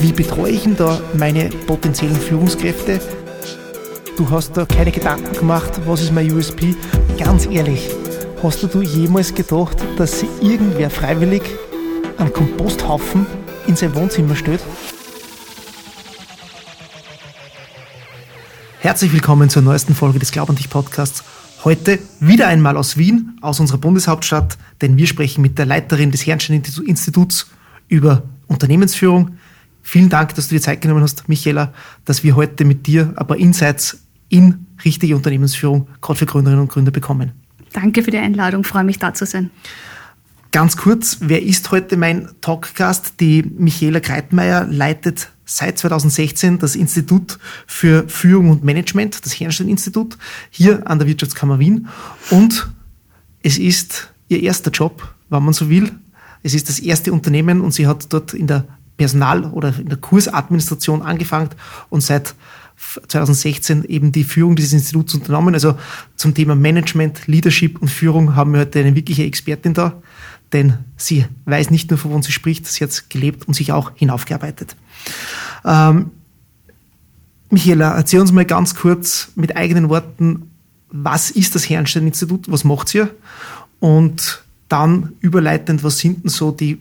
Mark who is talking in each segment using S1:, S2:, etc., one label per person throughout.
S1: Wie betreue ich denn da meine potenziellen Führungskräfte? Du hast da keine Gedanken gemacht, was ist mein USP? Ganz ehrlich, hast du jemals gedacht, dass sich irgendwer freiwillig einen Komposthaufen in sein Wohnzimmer stellt? Herzlich willkommen zur neuesten Folge des Glaub an dich Podcasts. Heute wieder einmal aus Wien, aus unserer Bundeshauptstadt, denn wir sprechen mit der Leiterin des Herrnstein-Instituts über Unternehmensführung. Vielen Dank, dass du dir Zeit genommen hast, Michaela, dass wir heute mit dir ein paar Insights in richtige Unternehmensführung, gerade für Gründerinnen und Gründer, bekommen.
S2: Danke für die Einladung, freue mich da zu sein.
S1: Ganz kurz, wer ist heute mein Talkgast? Die Michaela Kreitmeier leitet seit 2016 das Institut für Führung und Management, das Herrnstein-Institut, hier an der Wirtschaftskammer Wien. Und es ist ihr erster Job, wenn man so will. Es ist das erste Unternehmen und sie hat dort in der Personal- oder in der Kursadministration angefangen und seit 2016 eben die Führung dieses Instituts unternommen. Also zum Thema Management, Leadership und Führung haben wir heute eine wirkliche Expertin da, denn sie weiß nicht nur, wovon sie spricht, sie hat gelebt und sich auch hinaufgearbeitet. Ähm, Michaela, erzähl uns mal ganz kurz mit eigenen Worten, was ist das Herrenstein-Institut, was macht ihr? Und dann überleitend, was sind denn so die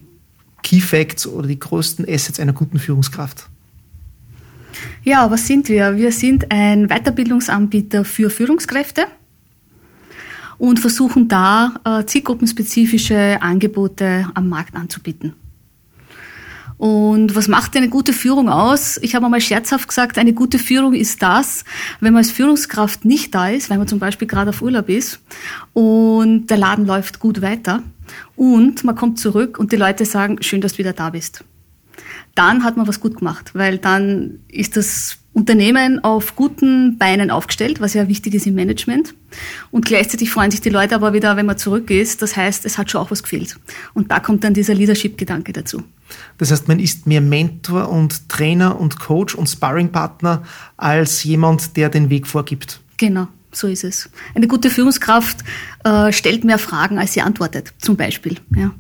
S1: Key Facts oder die größten Assets einer guten Führungskraft?
S2: Ja, was sind wir? Wir sind ein Weiterbildungsanbieter für Führungskräfte und versuchen da äh, zielgruppenspezifische Angebote am Markt anzubieten. Und was macht eine gute Führung aus? Ich habe einmal scherzhaft gesagt, eine gute Führung ist das, wenn man als Führungskraft nicht da ist, wenn man zum Beispiel gerade auf Urlaub ist und der Laden läuft gut weiter und man kommt zurück und die Leute sagen, schön, dass du wieder da bist. Dann hat man was gut gemacht, weil dann ist das Unternehmen auf guten Beinen aufgestellt, was ja wichtig ist im Management. Und gleichzeitig freuen sich die Leute aber wieder, wenn man zurück ist. Das heißt, es hat schon auch was gefehlt. Und da kommt dann dieser Leadership-Gedanke dazu.
S1: Das heißt, man ist mehr Mentor und Trainer und Coach und Sparringpartner als jemand, der den Weg vorgibt.
S2: Genau. So ist es. Eine gute Führungskraft äh, stellt mehr Fragen, als sie antwortet, zum Beispiel. Ja.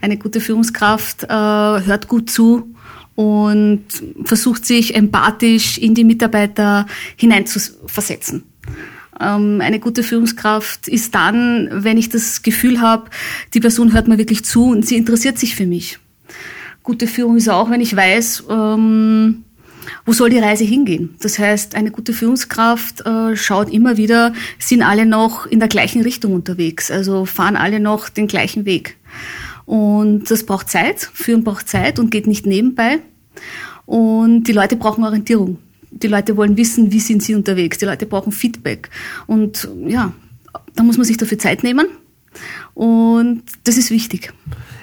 S2: Eine gute Führungskraft äh, hört gut zu und versucht sich empathisch in die Mitarbeiter hineinzuversetzen. Ähm, eine gute Führungskraft ist dann, wenn ich das Gefühl habe, die Person hört mir wirklich zu und sie interessiert sich für mich. Gute Führung ist auch, wenn ich weiß, ähm, wo soll die Reise hingehen? Das heißt, eine gute Führungskraft äh, schaut immer wieder, sind alle noch in der gleichen Richtung unterwegs, also fahren alle noch den gleichen Weg. Und das braucht Zeit, Führen braucht Zeit und geht nicht nebenbei. Und die Leute brauchen Orientierung. Die Leute wollen wissen, wie sind sie unterwegs. Die Leute brauchen Feedback. Und ja, da muss man sich dafür Zeit nehmen. Und das ist wichtig.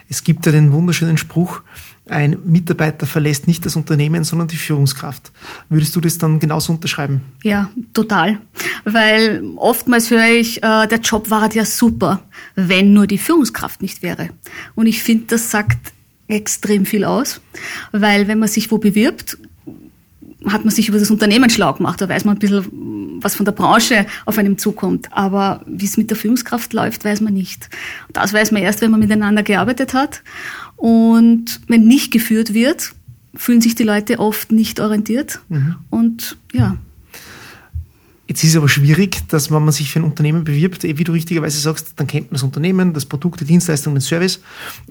S1: Es gibt ja den wunderschönen Spruch, ein Mitarbeiter verlässt nicht das Unternehmen, sondern die Führungskraft. Würdest du das dann genauso unterschreiben?
S2: Ja, total. Weil oftmals höre ich, äh, der Job war ja super, wenn nur die Führungskraft nicht wäre. Und ich finde, das sagt extrem viel aus, weil wenn man sich wo bewirbt, hat man sich über das Unternehmen schlau gemacht, da weiß man ein bisschen, was von der Branche auf einem zukommt. Aber wie es mit der Führungskraft läuft, weiß man nicht. Das weiß man erst, wenn man miteinander gearbeitet hat. Und wenn nicht geführt wird, fühlen sich die Leute oft nicht orientiert. Mhm. Und ja.
S1: Jetzt ist es aber schwierig, dass wenn man sich für ein Unternehmen bewirbt, eh, wie du richtigerweise sagst, dann kennt man das Unternehmen, das Produkt, die Dienstleistung, den Service,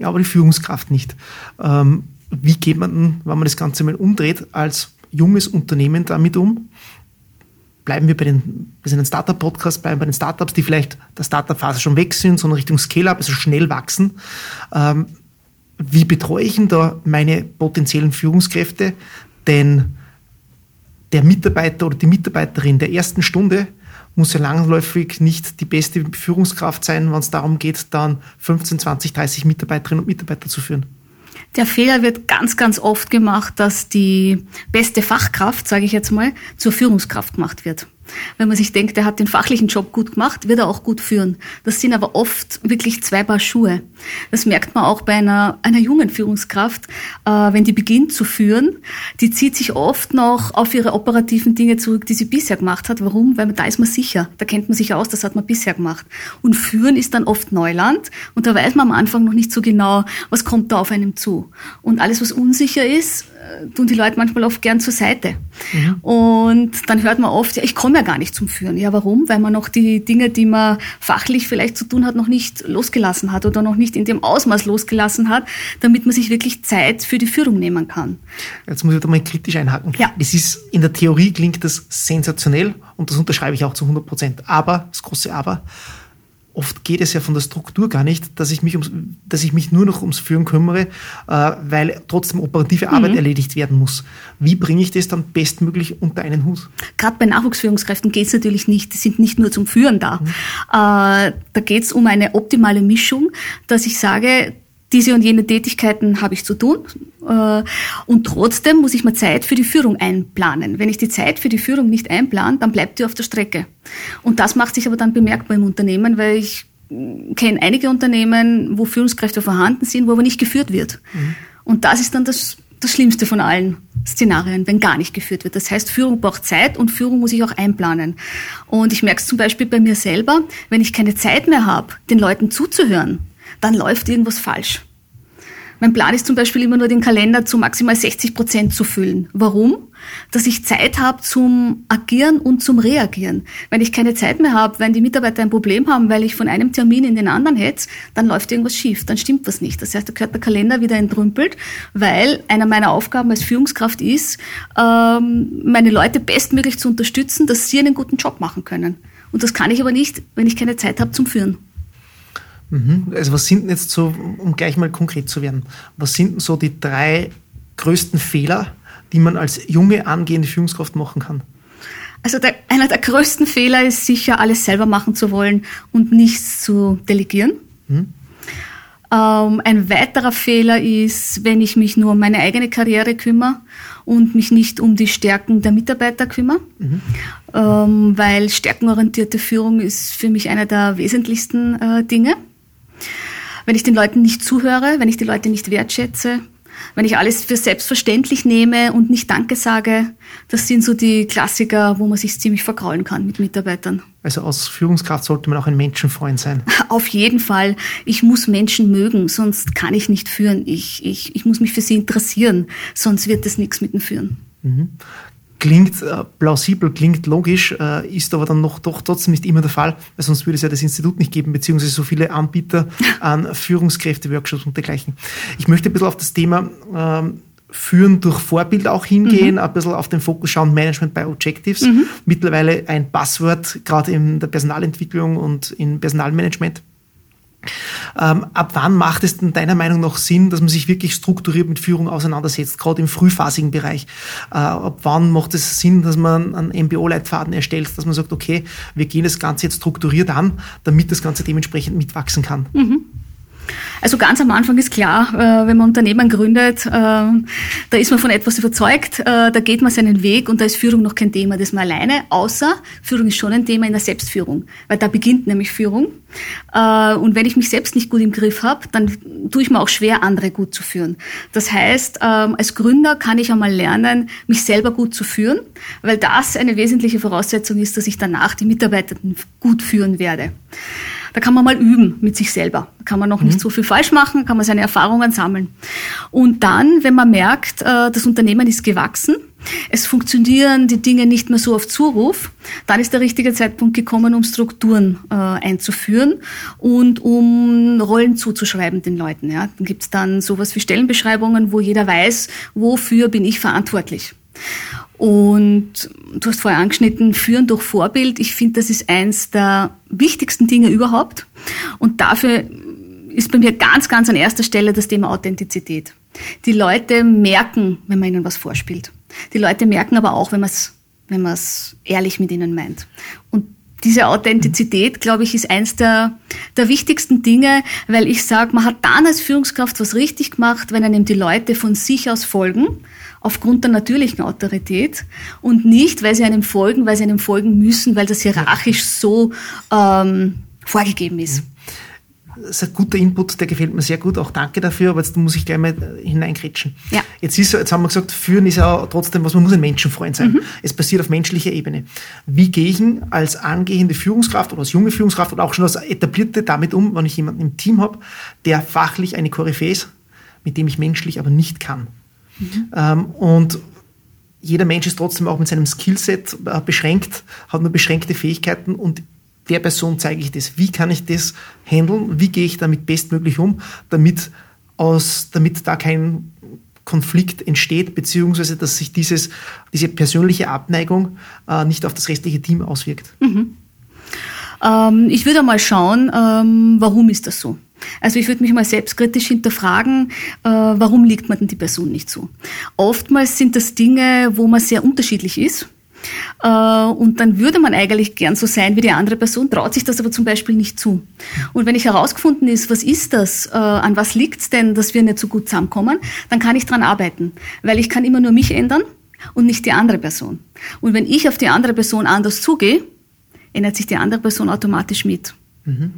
S1: aber die Führungskraft nicht. Ähm, wie geht man denn, wenn man das Ganze mal umdreht, als junges Unternehmen damit um? Bleiben wir bei den, wir sind ein Startup-Podcast, bleiben bei den Startups, die vielleicht der Startup-Phase schon weg sind, sondern Richtung Scale-Up, also schnell wachsen. Ähm, wie betreue ich denn da meine potenziellen Führungskräfte? Denn der Mitarbeiter oder die Mitarbeiterin der ersten Stunde muss ja langläufig nicht die beste Führungskraft sein, wenn es darum geht, dann 15, 20, 30 Mitarbeiterinnen und Mitarbeiter zu führen.
S2: Der Fehler wird ganz, ganz oft gemacht, dass die beste Fachkraft, sage ich jetzt mal, zur Führungskraft gemacht wird. Wenn man sich denkt, er hat den fachlichen Job gut gemacht, wird er auch gut führen. Das sind aber oft wirklich zwei Paar Schuhe. Das merkt man auch bei einer, einer jungen Führungskraft, äh, wenn die beginnt zu führen. Die zieht sich oft noch auf ihre operativen Dinge zurück, die sie bisher gemacht hat. Warum? Weil da ist man sicher. Da kennt man sich aus, das hat man bisher gemacht. Und führen ist dann oft Neuland und da weiß man am Anfang noch nicht so genau, was kommt da auf einem zu. Und alles, was unsicher ist, tun die Leute manchmal oft gern zur Seite. Mhm. Und dann hört man oft, ja, ich komme ja gar nicht zum Führen. Ja, warum? Weil man noch die Dinge, die man fachlich vielleicht zu tun hat, noch nicht losgelassen hat oder noch nicht in dem Ausmaß losgelassen hat, damit man sich wirklich Zeit für die Führung nehmen kann.
S1: Jetzt muss ich da mal kritisch einhaken. Ja. Es ist, in der Theorie klingt das sensationell und das unterschreibe ich auch zu 100 Prozent. Aber, das große Aber, oft geht es ja von der Struktur gar nicht, dass ich mich, ums, dass ich mich nur noch ums Führen kümmere, äh, weil trotzdem operative Arbeit mhm. erledigt werden muss. Wie bringe ich das dann bestmöglich unter einen Hut?
S2: Gerade bei Nachwuchsführungskräften geht es natürlich nicht, die sind nicht nur zum Führen da. Mhm. Äh, da geht es um eine optimale Mischung, dass ich sage, diese und jene Tätigkeiten habe ich zu tun. Äh, und trotzdem muss ich mir Zeit für die Führung einplanen. Wenn ich die Zeit für die Führung nicht einplane, dann bleibt die auf der Strecke. Und das macht sich aber dann bemerkbar im Unternehmen, weil ich kenne einige Unternehmen, wo Führungskräfte vorhanden sind, wo aber nicht geführt wird. Mhm. Und das ist dann das, das Schlimmste von allen Szenarien, wenn gar nicht geführt wird. Das heißt, Führung braucht Zeit und Führung muss ich auch einplanen. Und ich merke es zum Beispiel bei mir selber, wenn ich keine Zeit mehr habe, den Leuten zuzuhören, dann läuft irgendwas falsch. Mein Plan ist zum Beispiel immer nur den Kalender zu maximal 60 Prozent zu füllen. Warum? Dass ich Zeit habe zum Agieren und zum Reagieren. Wenn ich keine Zeit mehr habe, wenn die Mitarbeiter ein Problem haben, weil ich von einem Termin in den anderen hetze, dann läuft irgendwas schief, dann stimmt was nicht. Das heißt, da gehört der Kalender wieder entrümpelt, weil einer meiner Aufgaben als Führungskraft ist, ähm, meine Leute bestmöglich zu unterstützen, dass sie einen guten Job machen können. Und das kann ich aber nicht, wenn ich keine Zeit habe zum Führen.
S1: Mhm. Also was sind denn jetzt so, um gleich mal konkret zu werden, was sind denn so die drei größten Fehler, die man als junge angehende Führungskraft machen kann?
S2: Also der, einer der größten Fehler ist sicher, alles selber machen zu wollen und nichts zu delegieren. Mhm. Ähm, ein weiterer Fehler ist, wenn ich mich nur um meine eigene Karriere kümmere und mich nicht um die Stärken der Mitarbeiter kümmere, mhm. ähm, weil stärkenorientierte Führung ist für mich einer der wesentlichsten äh, Dinge. Wenn ich den Leuten nicht zuhöre, wenn ich die Leute nicht wertschätze, wenn ich alles für selbstverständlich nehme und nicht Danke sage, das sind so die Klassiker, wo man sich ziemlich verkraulen kann mit Mitarbeitern.
S1: Also als Führungskraft sollte man auch ein Menschenfreund sein.
S2: Auf jeden Fall. Ich muss Menschen mögen, sonst kann ich nicht führen. Ich, ich, ich muss mich für sie interessieren, sonst wird es nichts mit dem Führen. Mhm
S1: klingt äh, plausibel, klingt logisch, äh, ist aber dann noch doch trotzdem nicht immer der Fall, weil sonst würde es ja das Institut nicht geben, beziehungsweise so viele Anbieter an Führungskräfte, Workshops und dergleichen. Ich möchte ein bisschen auf das Thema ähm, Führen durch Vorbild auch hingehen, mhm. ein bisschen auf den Fokus schauen, Management by Objectives. Mhm. Mittlerweile ein Passwort, gerade in der Personalentwicklung und im Personalmanagement. Ähm, ab wann macht es denn deiner Meinung nach Sinn, dass man sich wirklich strukturiert mit Führung auseinandersetzt, gerade im frühphasigen Bereich? Äh, ab wann macht es Sinn, dass man einen MBO-Leitfaden erstellt, dass man sagt, okay, wir gehen das Ganze jetzt strukturiert an, damit das Ganze dementsprechend mitwachsen kann? Mhm.
S2: Also ganz am Anfang ist klar, äh, wenn man Unternehmen gründet, äh, da ist man von etwas überzeugt, äh, da geht man seinen Weg und da ist Führung noch kein Thema, das man alleine, außer Führung ist schon ein Thema in der Selbstführung, weil da beginnt nämlich Führung. Und wenn ich mich selbst nicht gut im Griff habe, dann tue ich mir auch schwer, andere gut zu führen. Das heißt, ähm, als Gründer kann ich einmal lernen, mich selber gut zu führen, weil das eine wesentliche Voraussetzung ist, dass ich danach die Mitarbeitenden gut führen werde. Da kann man mal üben mit sich selber. Da kann man noch mhm. nicht so viel falsch machen, kann man seine Erfahrungen sammeln. Und dann, wenn man merkt, äh, das Unternehmen ist gewachsen, es funktionieren die Dinge nicht mehr so auf Zuruf, dann ist der richtige Zeitpunkt gekommen, um Strukturen äh, einzuführen und um Rollen zuzuschreiben den Leuten. Ja. Dann gibt es dann sowas wie Stellenbeschreibungen, wo jeder weiß, wofür bin ich verantwortlich. Und du hast vorher angeschnitten, führen durch Vorbild. Ich finde, das ist eins der wichtigsten Dinge überhaupt. Und dafür ist bei mir ganz, ganz an erster Stelle das Thema Authentizität. Die Leute merken, wenn man ihnen was vorspielt. Die Leute merken aber auch, wenn man es wenn man es ehrlich mit ihnen meint. Und diese Authentizität, glaube ich, ist eins der, der wichtigsten Dinge, weil ich sage, man hat dann als Führungskraft was richtig gemacht, wenn einem die Leute von sich aus folgen aufgrund der natürlichen Autorität und nicht, weil sie einem folgen, weil sie einem folgen müssen, weil das hierarchisch so ähm, vorgegeben ist.
S1: Das ist ein guter Input, der gefällt mir sehr gut. Auch danke dafür, aber jetzt muss ich gleich mal hineingrätschen. Ja. Jetzt, ist, jetzt haben wir gesagt, führen ist ja trotzdem was, man muss ein Menschenfreund sein. Mhm. Es passiert auf menschlicher Ebene. Wie gehe ich als angehende Führungskraft oder als junge Führungskraft oder auch schon als etablierte damit um, wenn ich jemanden im Team habe, der fachlich eine Koryphäe ist, mit dem ich menschlich aber nicht kann? Mhm. Ähm, und jeder Mensch ist trotzdem auch mit seinem Skillset äh, beschränkt, hat nur beschränkte Fähigkeiten und der Person zeige ich das. Wie kann ich das handeln? Wie gehe ich damit bestmöglich um, damit aus, damit da kein Konflikt entsteht, beziehungsweise dass sich dieses, diese persönliche Abneigung äh, nicht auf das restliche Team auswirkt. Mhm.
S2: Ähm, ich würde mal schauen, ähm, warum ist das so? Also ich würde mich mal selbstkritisch hinterfragen, äh, warum liegt man denn die Person nicht so? Oftmals sind das Dinge, wo man sehr unterschiedlich ist. Äh, und dann würde man eigentlich gern so sein wie die andere Person, traut sich das aber zum Beispiel nicht zu. Und wenn ich herausgefunden ist, was ist das, äh, an was liegt es denn, dass wir nicht so gut zusammenkommen, dann kann ich dran arbeiten, weil ich kann immer nur mich ändern und nicht die andere Person. Und wenn ich auf die andere Person anders zugehe, ändert sich die andere Person automatisch mit. Mhm.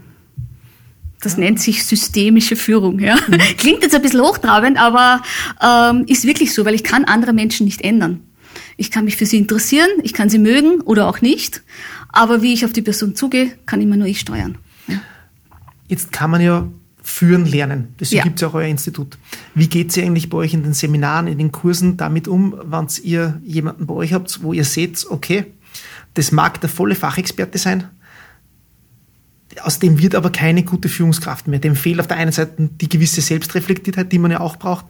S2: Das ja. nennt sich systemische Führung. Ja? Mhm. Klingt jetzt ein bisschen hochtrabend, aber ähm, ist wirklich so, weil ich kann andere Menschen nicht ändern. Ich kann mich für sie interessieren, ich kann sie mögen oder auch nicht, aber wie ich auf die Person zugehe, kann immer nur ich steuern. Ja.
S1: Jetzt kann man ja führen lernen. Deswegen ja. gibt es ja auch euer Institut. Wie geht es eigentlich bei euch in den Seminaren, in den Kursen damit um, wenn ihr jemanden bei euch habt, wo ihr seht, okay, das mag der volle Fachexperte sein, aus dem wird aber keine gute Führungskraft mehr. Dem fehlt auf der einen Seite die gewisse Selbstreflektiertheit, die man ja auch braucht.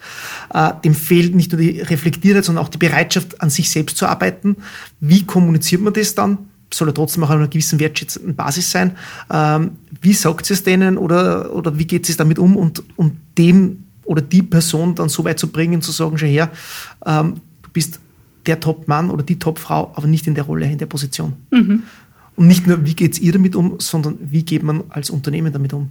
S1: Äh, dem fehlt nicht nur die Reflektiertheit, sondern auch die Bereitschaft, an sich selbst zu arbeiten. Wie kommuniziert man das dann? Soll er trotzdem auch auf einer gewissen wertschätzenden Basis sein. Ähm, wie sagt es denen oder, oder wie geht es damit um und um dem oder die Person dann so weit zu bringen, zu sagen, schau her, ähm, du bist der Top-Mann oder die Top-Frau, aber nicht in der Rolle, in der Position. Mhm. Und nicht nur, wie geht ihr damit um, sondern wie geht man als Unternehmen damit um?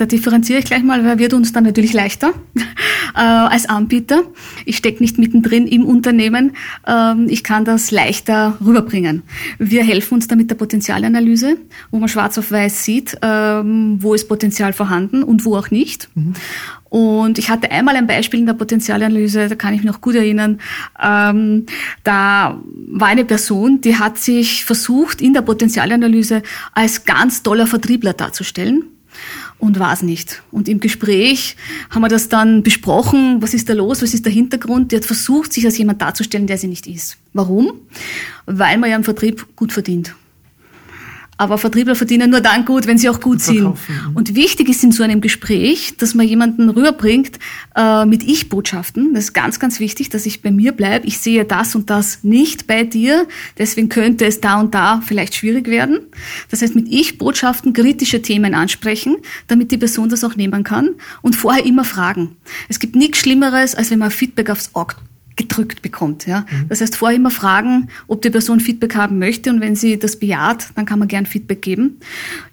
S2: Da differenziere ich gleich mal, wer wird uns dann natürlich leichter äh, als Anbieter. Ich stecke nicht mittendrin im Unternehmen. Ähm, ich kann das leichter rüberbringen. Wir helfen uns da mit der Potenzialanalyse, wo man schwarz auf weiß sieht, ähm, wo ist Potenzial vorhanden und wo auch nicht. Mhm. Und ich hatte einmal ein Beispiel in der Potenzialanalyse, da kann ich mich noch gut erinnern. Ähm, da war eine Person, die hat sich versucht, in der Potenzialanalyse als ganz toller Vertriebler darzustellen und war es nicht. Und im Gespräch haben wir das dann besprochen, was ist da los, was ist der Hintergrund. Die hat versucht, sich als jemand darzustellen, der sie nicht ist. Warum? Weil man ja im Vertrieb gut verdient. Aber Vertriebler verdienen nur dann gut, wenn sie auch gut sind. Mhm. Und wichtig ist in so einem Gespräch, dass man jemanden rüberbringt äh, mit Ich-Botschaften. Das ist ganz, ganz wichtig, dass ich bei mir bleibe. Ich sehe das und das nicht bei dir. Deswegen könnte es da und da vielleicht schwierig werden. Das heißt, mit Ich-Botschaften kritische Themen ansprechen, damit die Person das auch nehmen kann. Und vorher immer fragen. Es gibt nichts Schlimmeres, als wenn man Feedback aufs Auge gedrückt bekommt. Ja? Mhm. Das heißt, vorher immer fragen, ob die Person Feedback haben möchte und wenn sie das bejaht, dann kann man gern Feedback geben,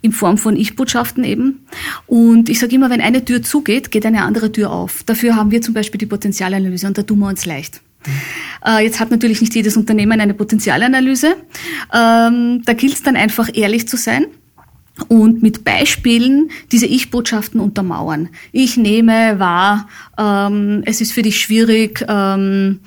S2: in Form von Ich-Botschaften eben. Und ich sage immer, wenn eine Tür zugeht, geht eine andere Tür auf. Dafür haben wir zum Beispiel die Potenzialanalyse und da tun wir uns leicht. Mhm. Äh, jetzt hat natürlich nicht jedes Unternehmen eine Potenzialanalyse. Ähm, da gilt es dann einfach ehrlich zu sein und mit Beispielen diese Ich-Botschaften untermauern. Ich nehme wahr, ähm, es ist für dich schwierig, ähm,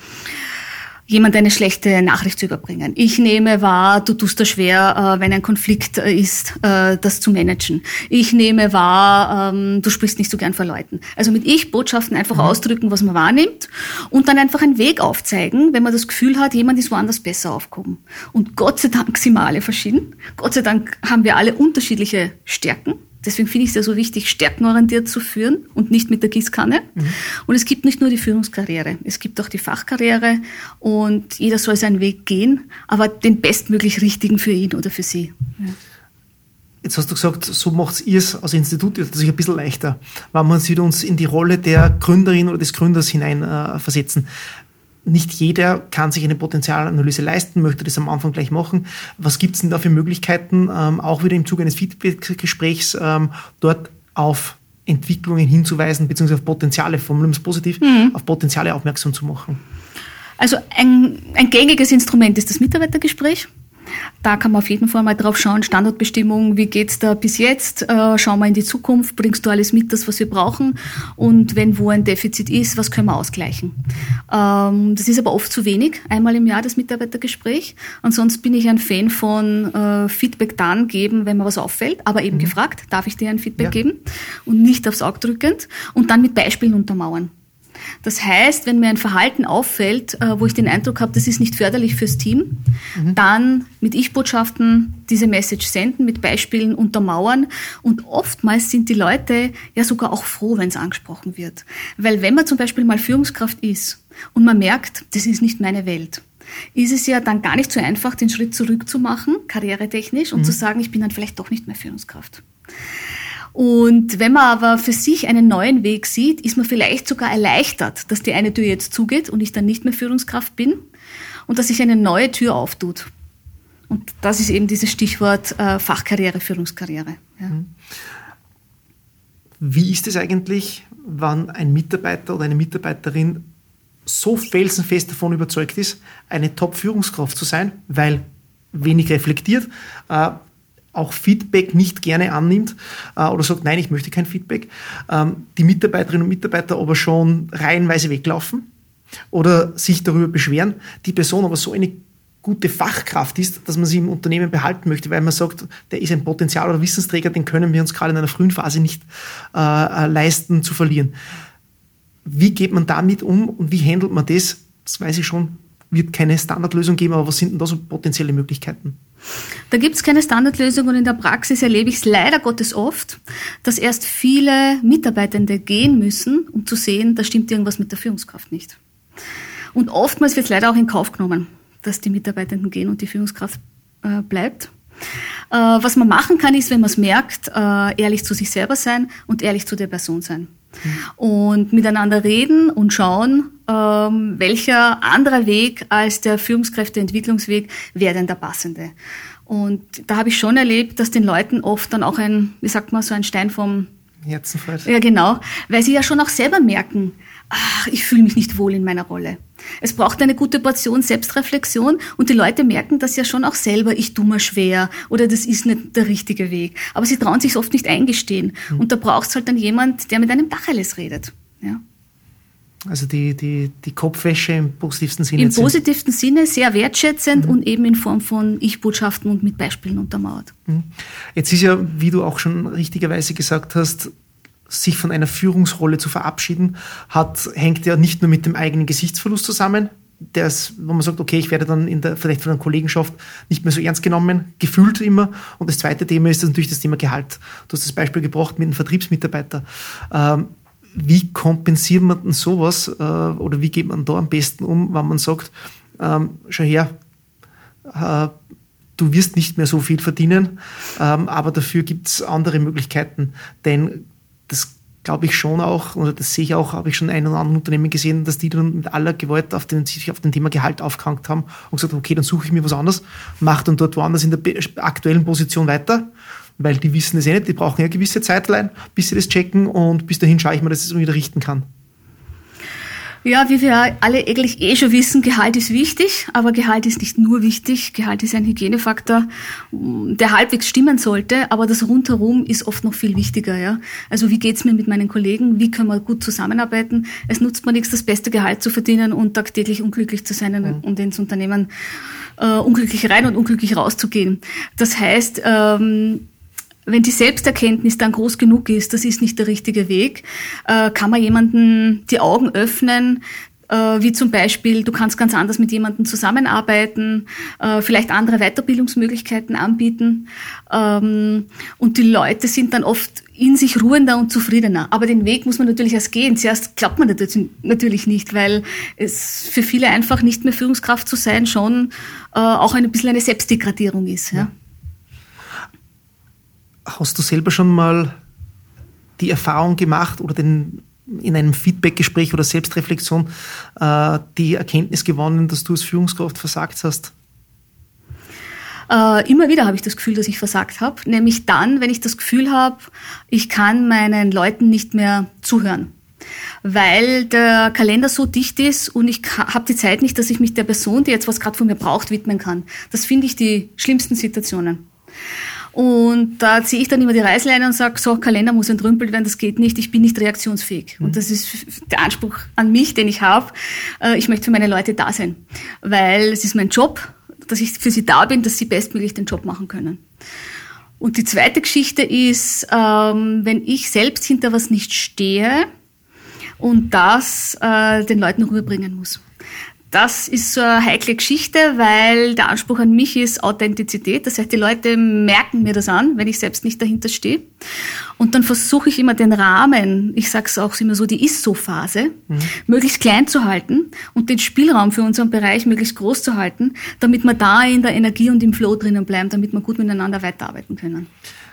S2: jemand eine schlechte Nachricht zu überbringen. Ich nehme wahr, du tust da schwer, äh, wenn ein Konflikt äh, ist, äh, das zu managen. Ich nehme wahr, ähm, du sprichst nicht so gern vor Leuten. Also mit Ich-Botschaften einfach mhm. ausdrücken, was man wahrnimmt und dann einfach einen Weg aufzeigen, wenn man das Gefühl hat, jemand ist woanders besser aufgehoben. Und Gott sei Dank sind wir alle verschieden. Gott sei Dank haben wir alle unterschiedliche Stärken Deswegen finde ich es ja so wichtig, stärkenorientiert zu führen und nicht mit der Gießkanne. Mhm. Und es gibt nicht nur die Führungskarriere, es gibt auch die Fachkarriere und jeder soll seinen Weg gehen, aber den bestmöglich richtigen für ihn oder für sie. Ja.
S1: Jetzt hast du gesagt, so macht ihr es als Institut sich ein bisschen leichter, weil man sich uns in die Rolle der Gründerin oder des Gründers hineinversetzen. Äh, nicht jeder kann sich eine Potenzialanalyse leisten, möchte das am Anfang gleich machen. Was gibt es denn da für Möglichkeiten, ähm, auch wieder im Zuge eines Feedback-Gesprächs ähm, dort auf Entwicklungen hinzuweisen, beziehungsweise auf Potenziale, formulieren wir es positiv, mhm. auf Potenziale aufmerksam zu machen?
S2: Also ein, ein gängiges Instrument ist das Mitarbeitergespräch. Da kann man auf jeden Fall mal drauf schauen, Standortbestimmung, wie geht's da bis jetzt? Äh, schauen wir in die Zukunft, bringst du alles mit, das was wir brauchen? Und wenn wo ein Defizit ist, was können wir ausgleichen? Ähm, das ist aber oft zu wenig, einmal im Jahr das Mitarbeitergespräch. Ansonsten bin ich ein Fan von äh, Feedback dann geben, wenn mir was auffällt, aber eben mhm. gefragt, darf ich dir ein Feedback ja. geben? Und nicht aufs Auge drückend und dann mit Beispielen untermauern. Das heißt, wenn mir ein Verhalten auffällt, äh, wo ich den Eindruck habe, das ist nicht förderlich fürs Team, mhm. dann mit Ich-Botschaften diese Message senden, mit Beispielen untermauern. Und oftmals sind die Leute ja sogar auch froh, wenn es angesprochen wird. Weil wenn man zum Beispiel mal Führungskraft ist und man merkt, das ist nicht meine Welt, ist es ja dann gar nicht so einfach, den Schritt zurück zu machen, karrieretechnisch, und mhm. zu sagen, ich bin dann vielleicht doch nicht mehr Führungskraft. Und wenn man aber für sich einen neuen Weg sieht, ist man vielleicht sogar erleichtert, dass die eine Tür jetzt zugeht und ich dann nicht mehr Führungskraft bin und dass sich eine neue Tür auftut. Und das ist eben dieses Stichwort äh, Fachkarriere, Führungskarriere. Ja. Mhm.
S1: Wie ist es eigentlich, wann ein Mitarbeiter oder eine Mitarbeiterin so felsenfest davon überzeugt ist, eine Top-Führungskraft zu sein, weil wenig reflektiert, äh, auch Feedback nicht gerne annimmt äh, oder sagt, nein, ich möchte kein Feedback, ähm, die Mitarbeiterinnen und Mitarbeiter aber schon reihenweise weglaufen oder sich darüber beschweren, die Person aber so eine gute Fachkraft ist, dass man sie im Unternehmen behalten möchte, weil man sagt, der ist ein Potenzial oder Wissensträger, den können wir uns gerade in einer frühen Phase nicht äh, äh leisten zu verlieren. Wie geht man damit um und wie handelt man das? Das weiß ich schon, wird keine Standardlösung geben, aber was sind denn da so potenzielle Möglichkeiten?
S2: Da gibt es keine Standardlösung und in der Praxis erlebe ich es leider Gottes oft, dass erst viele Mitarbeitende gehen müssen, um zu sehen, da stimmt irgendwas mit der Führungskraft nicht. Und oftmals wird es leider auch in Kauf genommen, dass die Mitarbeitenden gehen und die Führungskraft äh, bleibt. Äh, was man machen kann, ist, wenn man es merkt, äh, ehrlich zu sich selber sein und ehrlich zu der Person sein. Mhm. Und miteinander reden und schauen, ähm, welcher anderer Weg als der Führungskräfteentwicklungsweg wäre denn der passende. Und da habe ich schon erlebt, dass den Leuten oft dann auch ein, wie sagt man, so ein Stein vom Herzen fällt. Ja, genau, weil sie ja schon auch selber merken, ach, ich fühle mich nicht wohl in meiner Rolle. Es braucht eine gute Portion Selbstreflexion und die Leute merken das ja schon auch selber, ich tue mir schwer oder das ist nicht der richtige Weg. Aber sie trauen sich oft nicht eingestehen. Mhm. Und da braucht es halt dann jemand, der mit einem Tacheles redet. Ja.
S1: Also die, die, die Kopfwäsche im positivsten Sinne.
S2: Im positivsten Sinne, sehr wertschätzend mhm. und eben in Form von Ich-Botschaften und mit Beispielen untermauert. Mhm.
S1: Jetzt ist ja, wie du auch schon richtigerweise gesagt hast, sich von einer Führungsrolle zu verabschieden, hat, hängt ja nicht nur mit dem eigenen Gesichtsverlust zusammen, ist, wo man sagt, okay, ich werde dann in der, vielleicht von der Kollegenschaft nicht mehr so ernst genommen, gefühlt immer. Und das zweite Thema ist natürlich das Thema Gehalt. Du hast das Beispiel gebracht mit einem Vertriebsmitarbeiter. Ähm, wie kompensiert man denn sowas äh, oder wie geht man da am besten um, wenn man sagt, ähm, schau her, äh, du wirst nicht mehr so viel verdienen, ähm, aber dafür gibt es andere Möglichkeiten. Denn das glaube ich schon auch, oder das sehe ich auch, habe ich schon ein oder andere Unternehmen gesehen, dass die dann mit aller Gewalt auf den, sich auf den Thema Gehalt aufgehängt haben und gesagt, okay, dann suche ich mir was anderes, mache dann dort woanders in der aktuellen Position weiter, weil die wissen es eh nicht, die brauchen ja eine gewisse Zeitlein, bis sie das checken und bis dahin schaue ich mir, dass ich es wieder richten kann.
S2: Ja, wie wir alle eigentlich eh schon wissen, Gehalt ist wichtig, aber Gehalt ist nicht nur wichtig. Gehalt ist ein Hygienefaktor, der halbwegs stimmen sollte, aber das rundherum ist oft noch viel wichtiger. Ja? Also wie geht's mir mit meinen Kollegen? Wie können wir gut zusammenarbeiten? Es nutzt mir nichts, das beste Gehalt zu verdienen und tagtäglich unglücklich zu sein mhm. und ins Unternehmen äh, unglücklich rein und unglücklich rauszugehen. Das heißt, ähm, wenn die Selbsterkenntnis dann groß genug ist, das ist nicht der richtige Weg, äh, kann man jemanden die Augen öffnen, äh, wie zum Beispiel, du kannst ganz anders mit jemandem zusammenarbeiten, äh, vielleicht andere Weiterbildungsmöglichkeiten anbieten. Ähm, und die Leute sind dann oft in sich ruhender und zufriedener. Aber den Weg muss man natürlich erst gehen. Zuerst glaubt man natürlich nicht, weil es für viele einfach nicht mehr Führungskraft zu sein schon auch ein bisschen eine Selbstdegradierung ist. Ja.
S1: Hast du selber schon mal die Erfahrung gemacht oder den, in einem Feedbackgespräch oder Selbstreflexion äh, die Erkenntnis gewonnen, dass du als Führungskraft versagt hast?
S2: Äh, immer wieder habe ich das Gefühl, dass ich versagt habe. Nämlich dann, wenn ich das Gefühl habe, ich kann meinen Leuten nicht mehr zuhören. Weil der Kalender so dicht ist und ich habe die Zeit nicht, dass ich mich der Person, die jetzt was gerade von mir braucht, widmen kann. Das finde ich die schlimmsten Situationen. Und da ziehe ich dann immer die Reißleine und sage, so, Kalender muss entrümpelt werden, das geht nicht, ich bin nicht reaktionsfähig. Mhm. Und das ist der Anspruch an mich, den ich habe. Äh, ich möchte für meine Leute da sein, weil es ist mein Job, dass ich für sie da bin, dass sie bestmöglich den Job machen können. Und die zweite Geschichte ist, ähm, wenn ich selbst hinter was nicht stehe und das äh, den Leuten rüberbringen muss. Das ist so eine heikle Geschichte, weil der Anspruch an mich ist Authentizität. Das heißt, die Leute merken mir das an, wenn ich selbst nicht dahinter stehe. Und dann versuche ich immer den Rahmen, ich sage es auch immer so, die Ist-So-Phase, mhm. möglichst klein zu halten und den Spielraum für unseren Bereich möglichst groß zu halten, damit wir da in der Energie und im Flow drinnen bleiben, damit wir gut miteinander weiterarbeiten können.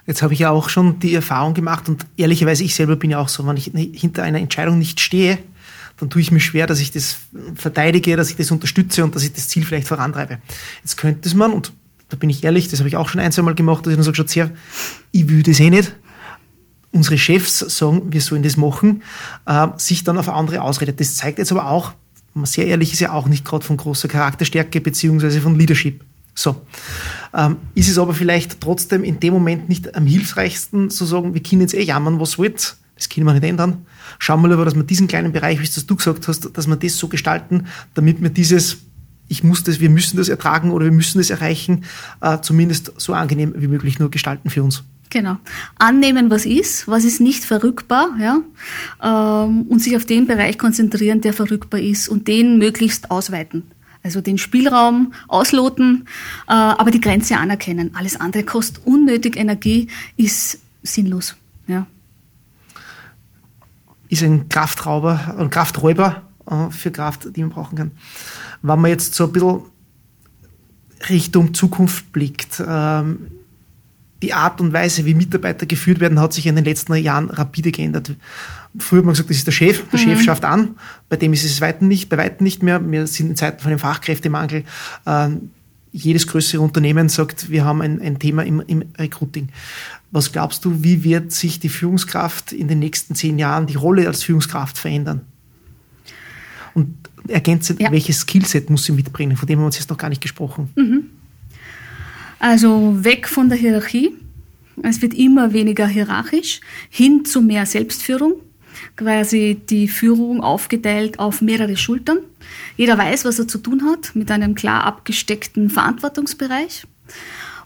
S1: Jetzt habe ich ja auch schon die Erfahrung gemacht und ehrlicherweise ich selber bin ja auch so, wenn ich hinter einer Entscheidung nicht stehe, dann tue ich mir schwer, dass ich das verteidige, dass ich das unterstütze und dass ich das Ziel vielleicht vorantreibe. Jetzt könnte es man, und da bin ich ehrlich, das habe ich auch schon ein, zwei Mal gemacht, dass ich dann sage, schaut her, ich will das eh nicht. Unsere Chefs sagen, wir sollen das machen, äh, sich dann auf andere ausredet. Das zeigt jetzt aber auch, wenn man sehr ehrlich ist, ja auch nicht gerade von großer Charakterstärke beziehungsweise von Leadership. So. Ähm, ist es aber vielleicht trotzdem in dem Moment nicht am hilfreichsten zu sagen, wir können jetzt eh jammern, was wollt, das können wir nicht ändern. Schauen wir lieber, dass wir diesen kleinen Bereich, wie es du gesagt hast, dass wir das so gestalten, damit wir dieses, ich muss das, wir müssen das ertragen oder wir müssen das erreichen, äh, zumindest so angenehm wie möglich nur gestalten für uns.
S2: Genau. Annehmen, was ist, was ist nicht verrückbar, ja, ähm, und sich auf den Bereich konzentrieren, der verrückbar ist und den möglichst ausweiten. Also den Spielraum ausloten, äh, aber die Grenze anerkennen. Alles andere kostet unnötig Energie, ist sinnlos. Ja
S1: ist ein Kraftrauber, ein Krafträuber äh, für Kraft, die man brauchen kann. Wenn man jetzt so ein bisschen Richtung Zukunft blickt, ähm, die Art und Weise, wie Mitarbeiter geführt werden, hat sich in den letzten Jahren rapide geändert. Früher hat man gesagt, das ist der Chef, der mhm. Chef schafft an, bei dem ist es weitem nicht, bei weitem nicht mehr. Wir sind in Zeiten von einem Fachkräftemangel. Ähm, jedes größere Unternehmen sagt, wir haben ein, ein Thema im, im Recruiting. Was glaubst du, wie wird sich die Führungskraft in den nächsten zehn Jahren, die Rolle als Führungskraft verändern? Und ergänzend, ja. welches Skillset muss sie mitbringen? Von dem haben wir uns jetzt noch gar nicht gesprochen. Mhm.
S2: Also weg von der Hierarchie. Es wird immer weniger hierarchisch, hin zu mehr Selbstführung. Quasi die Führung aufgeteilt auf mehrere Schultern. Jeder weiß, was er zu tun hat, mit einem klar abgesteckten Verantwortungsbereich.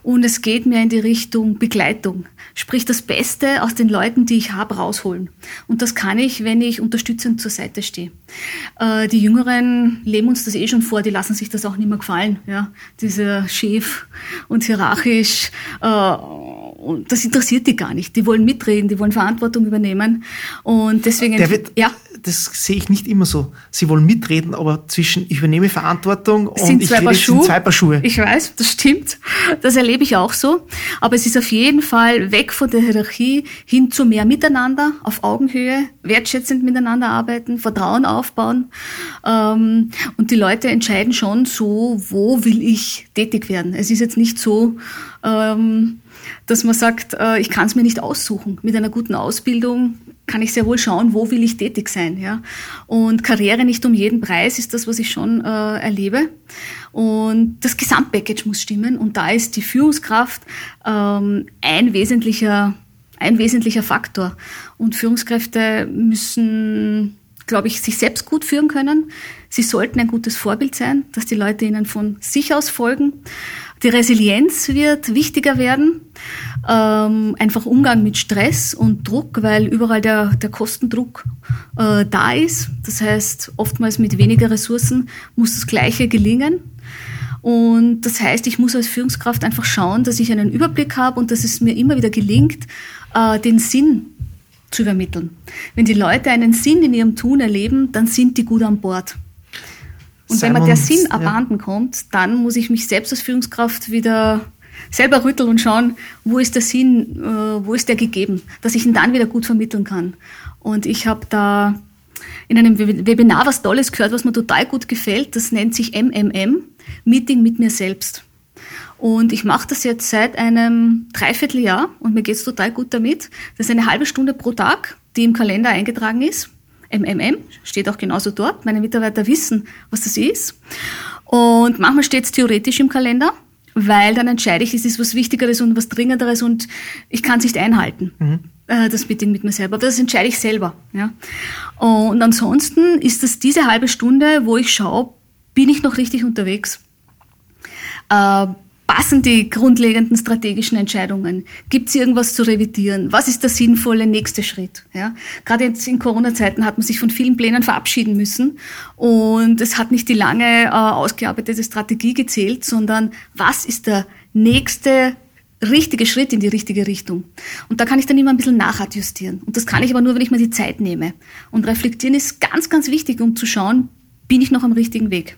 S2: Und es geht mehr in die Richtung Begleitung. Sprich, das Beste aus den Leuten, die ich habe, rausholen. Und das kann ich, wenn ich unterstützend zur Seite stehe. Äh, die Jüngeren leben uns das eh schon vor, die lassen sich das auch nicht mehr gefallen. Ja? Dieser Chef und hierarchisch, äh, das interessiert die gar nicht. Die wollen mitreden, die wollen Verantwortung übernehmen. Und deswegen...
S1: Wird, ja das sehe ich nicht immer so. Sie wollen mitreden, aber zwischen ich übernehme Verantwortung und
S2: sind
S1: ich
S2: zwei
S1: Schuhe. sind zwei Paar Schuhe.
S2: Ich weiß, das stimmt. Das erlebe ich auch so. Aber es ist auf jeden Fall weg von der Hierarchie hin zu mehr Miteinander, auf Augenhöhe, wertschätzend miteinander arbeiten, Vertrauen aufbauen. Ähm, und die Leute entscheiden schon so, wo will ich tätig werden. Es ist jetzt nicht so, ähm, dass man sagt, äh, ich kann es mir nicht aussuchen. Mit einer guten Ausbildung kann ich sehr wohl schauen, wo will ich tätig sein. Ja? Und Karriere nicht um jeden Preis ist das, was ich schon äh, erlebe. Und das Gesamtpackage muss stimmen. Und da ist die Führungskraft ähm, ein wesentlicher ein wesentlicher Faktor. Und Führungskräfte müssen, glaube ich, sich selbst gut führen können. Sie sollten ein gutes Vorbild sein, dass die Leute ihnen von sich aus folgen. Die Resilienz wird wichtiger werden. Ähm, einfach Umgang mit Stress und Druck, weil überall der, der Kostendruck äh, da ist. Das heißt, oftmals mit weniger Ressourcen muss das Gleiche gelingen. Und das heißt, ich muss als Führungskraft einfach schauen, dass ich einen Überblick habe und dass es mir immer wieder gelingt, äh, den Sinn zu übermitteln. Wenn die Leute einen Sinn in ihrem Tun erleben, dann sind die gut an Bord. Und Simons, wenn man der Sinn abhanden ja. kommt, dann muss ich mich selbst als Führungskraft wieder selber rütteln und schauen, wo ist der Sinn, äh, wo ist der gegeben, dass ich ihn dann wieder gut vermitteln kann. Und ich habe da in einem Webinar was Tolles gehört, was mir total gut gefällt. Das nennt sich MMM, Meeting mit mir selbst. Und ich mache das jetzt seit einem Dreivierteljahr und mir geht's total gut damit. Das ist eine halbe Stunde pro Tag, die im Kalender eingetragen ist. MMM, steht auch genauso dort. Meine Mitarbeiter wissen, was das ist. Und manchmal steht es theoretisch im Kalender, weil dann entscheide ich, es ist was Wichtigeres und was Dringenderes und ich kann es nicht einhalten. Mhm. Äh, das Meeting mit mir selber. Das entscheide ich selber. Ja. Und ansonsten ist das diese halbe Stunde, wo ich schaue, bin ich noch richtig unterwegs? Äh, passen die grundlegenden strategischen Entscheidungen? Gibt es irgendwas zu revidieren? Was ist der sinnvolle nächste Schritt? Ja? Gerade jetzt in Corona-Zeiten hat man sich von vielen Plänen verabschieden müssen und es hat nicht die lange äh, ausgearbeitete Strategie gezählt, sondern was ist der nächste richtige Schritt in die richtige Richtung. Und da kann ich dann immer ein bisschen nachadjustieren. Und das kann ich aber nur, wenn ich mir die Zeit nehme. Und reflektieren ist ganz, ganz wichtig, um zu schauen, bin ich noch am richtigen Weg.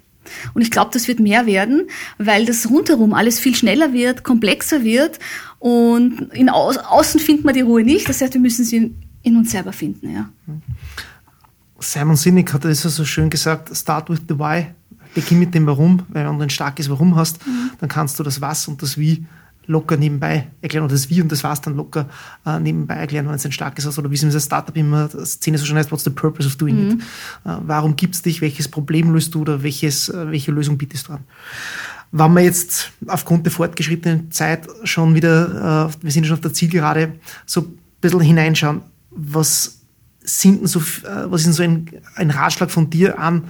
S2: Und ich glaube, das wird mehr werden, weil das rundherum alles viel schneller wird, komplexer wird und in Au außen findet man die Ruhe nicht. Das heißt, wir müssen sie in, in uns selber finden. Ja.
S1: Simon Sinek hat das so schön gesagt, start with the why, beginn mit dem Warum, weil wenn du ein starkes Warum hast, mhm. dann kannst du das Was und das Wie locker nebenbei erklären oder das Wie und das Was dann locker äh, nebenbei erklären, wenn es ein starkes ist oder wie es im Startup immer Szene so schon heißt, what's the purpose of doing mhm. it? Äh, warum gibt's dich? Welches Problem löst du oder welches, äh, welche Lösung bietest du an? Wenn wir jetzt aufgrund der fortgeschrittenen Zeit schon wieder, äh, wir sind schon auf der Zielgerade, so ein bisschen hineinschauen, was sind denn so, äh, was ist denn so ein, ein Ratschlag von dir an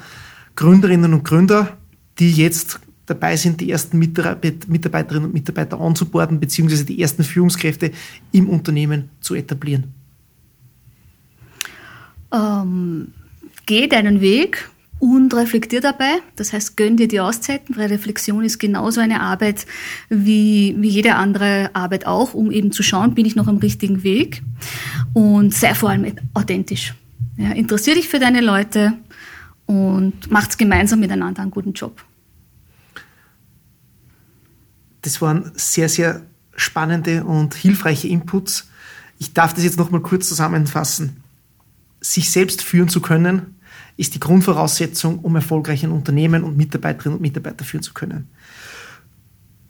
S1: Gründerinnen und Gründer, die jetzt dabei sind, die ersten Mitarbeiterinnen und Mitarbeiter anzuborden, beziehungsweise die ersten Führungskräfte im Unternehmen zu etablieren?
S2: Ähm, geh deinen Weg und reflektier dabei. Das heißt, gönn dir die Auszeiten, weil Reflexion ist genauso eine Arbeit wie, wie jede andere Arbeit auch, um eben zu schauen, bin ich noch am richtigen Weg und sei vor allem authentisch. Ja, interessier dich für deine Leute und macht's gemeinsam miteinander einen guten Job.
S1: Das waren sehr, sehr spannende und hilfreiche Inputs. Ich darf das jetzt noch mal kurz zusammenfassen. Sich selbst führen zu können, ist die Grundvoraussetzung, um erfolgreich ein Unternehmen und Mitarbeiterinnen und Mitarbeiter führen zu können.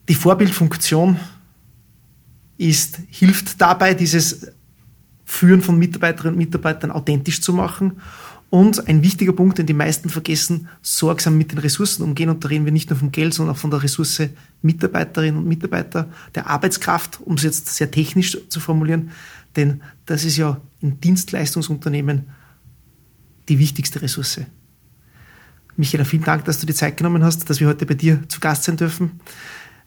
S1: Die Vorbildfunktion ist, hilft dabei, dieses Führen von Mitarbeiterinnen und Mitarbeitern authentisch zu machen und ein wichtiger Punkt, den die meisten vergessen, sorgsam mit den Ressourcen umgehen. Und da reden wir nicht nur vom Geld, sondern auch von der Ressource Mitarbeiterinnen und Mitarbeiter, der Arbeitskraft, um es jetzt sehr technisch zu formulieren. Denn das ist ja in Dienstleistungsunternehmen die wichtigste Ressource. Michaela, vielen Dank, dass du die Zeit genommen hast, dass wir heute bei dir zu Gast sein dürfen.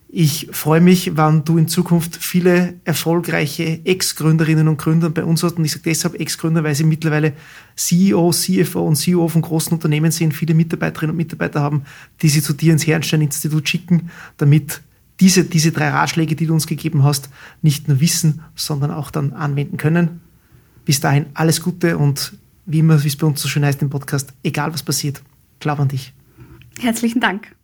S1: Ich freue mich, wann du in Zukunft viele erfolgreiche Ex-Gründerinnen und Gründer bei uns hast. Und ich sage deshalb Ex-Gründer, weil sie mittlerweile CEO, CFO und CEO von großen Unternehmen sind, viele Mitarbeiterinnen und Mitarbeiter haben, die sie zu dir ins Herrenstein-Institut schicken, damit diese, diese drei Ratschläge, die du uns gegeben hast, nicht nur wissen, sondern auch dann anwenden können. Bis dahin alles Gute und wie immer, wie es bei uns so schön heißt im Podcast, egal was passiert, glaub an dich.
S2: Herzlichen Dank.